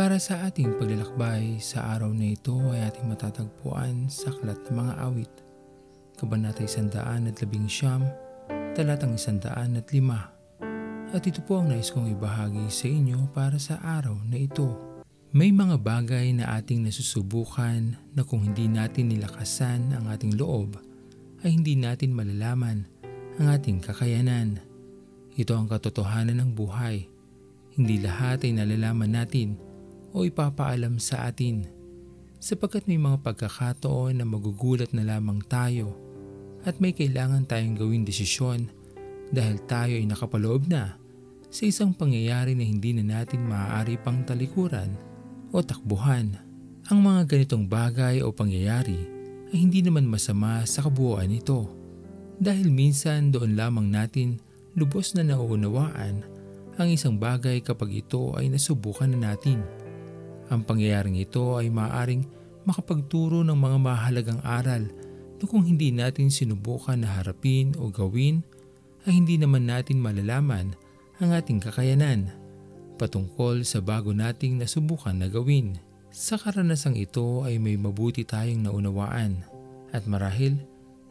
Para sa ating paglalakbay sa araw na ito ay ating matatagpuan sa Aklat ng Mga Awit, Kabanata 119, Talatang 105. At ito po ang nais kong ibahagi sa inyo para sa araw na ito. May mga bagay na ating nasusubukan na kung hindi natin nilakasan ang ating loob, ay hindi natin malalaman ang ating kakayanan. Ito ang katotohanan ng buhay. Hindi lahat ay nalalaman natin o ipapaalam sa atin sapagkat may mga pagkakataon na magugulat na lamang tayo at may kailangan tayong gawing desisyon dahil tayo ay nakapaloob na sa isang pangyayari na hindi na natin maaari pang talikuran o takbuhan. Ang mga ganitong bagay o pangyayari ay hindi naman masama sa kabuuan nito dahil minsan doon lamang natin lubos na nauunawaan ang isang bagay kapag ito ay nasubukan na natin. Ang pangyayaring ito ay maaaring makapagturo ng mga mahalagang aral na kung hindi natin sinubukan na harapin o gawin ay hindi naman natin malalaman ang ating kakayanan patungkol sa bago nating nasubukan na gawin. Sa karanasang ito ay may mabuti tayong naunawaan at marahil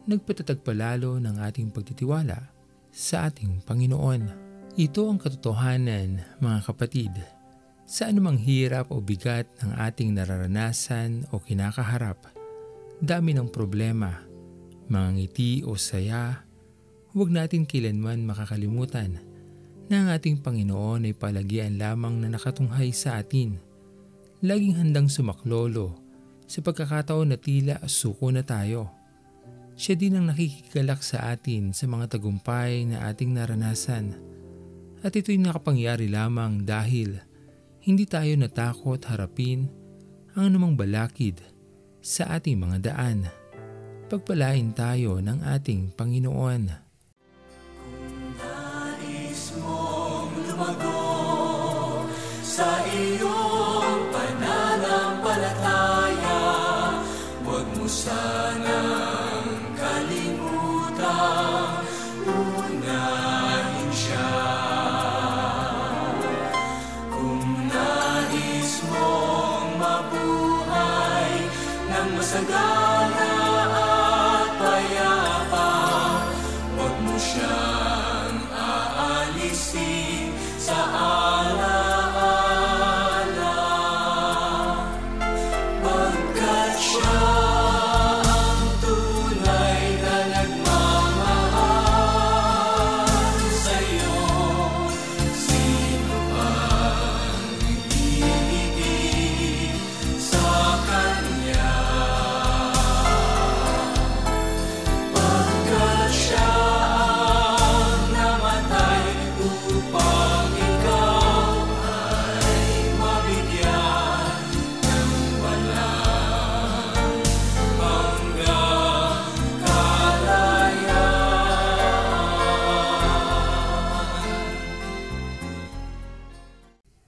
nagpatatag palalo ng ating pagtitiwala sa ating Panginoon. Ito ang katotohanan mga kapatid. Sa anumang hirap o bigat ng ating nararanasan o kinakaharap, dami ng problema, mga ngiti o saya, huwag natin kailanman makakalimutan na ang ating Panginoon ay palagian lamang na nakatunghay sa atin. Laging handang sumaklolo sa pagkakataon na tila suko na tayo. Siya din ang nakikigalak sa atin sa mga tagumpay na ating naranasan. At ito'y nakapangyari lamang dahil hindi tayo natakot harapin ang anumang balakid sa ating mga daan. Pagpalain tayo ng ating Panginoon. lumago sa iyong ng masagana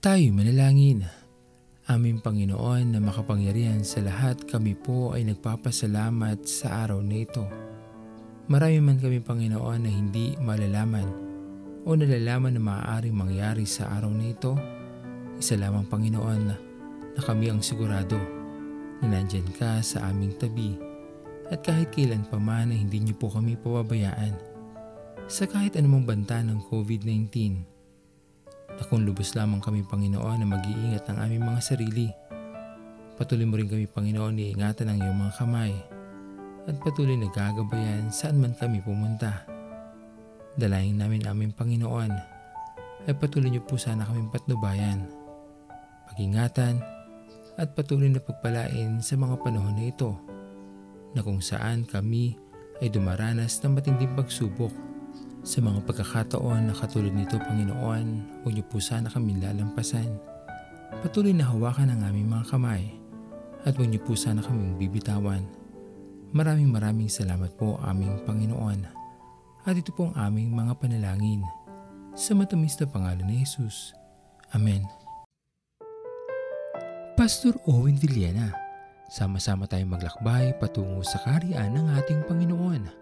Tayo manalangin. Aming Panginoon na makapangyarihan sa lahat, kami po ay nagpapasalamat sa araw na ito. Marami man kami Panginoon na hindi malalaman o nalalaman na maaaring mangyari sa araw na ito. Isa lamang Panginoon na, kami ang sigurado na nandyan ka sa aming tabi at kahit kailan pa man na hindi niyo po kami pababayaan sa kahit anumang banta ng COVID-19 na kung lubos lamang kami Panginoon na mag-iingat ng aming mga sarili. Patuloy mo rin kami Panginoon na ingatan ang iyong mga kamay at patuloy na gagabayan saan man kami pumunta. Dalayan namin aming Panginoon ay patuloy niyo po sana kaming patnubayan, pag-ingatan at patuloy na pagpalain sa mga panahon na ito na kung saan kami ay dumaranas ng matinding pagsubok sa mga pagkakataon na katulad nito, Panginoon, huwag niyo po sana kami lalampasan. Patuloy na hawakan ang aming mga kamay at huwag niyo po sana kaming bibitawan. Maraming maraming salamat po aming Panginoon. At ito po ang aming mga panalangin. Sa matamis na pangalan ni Jesus. Amen. Pastor Owen Villena, sama-sama tayong maglakbay patungo sa kariyan ng ating Panginoon.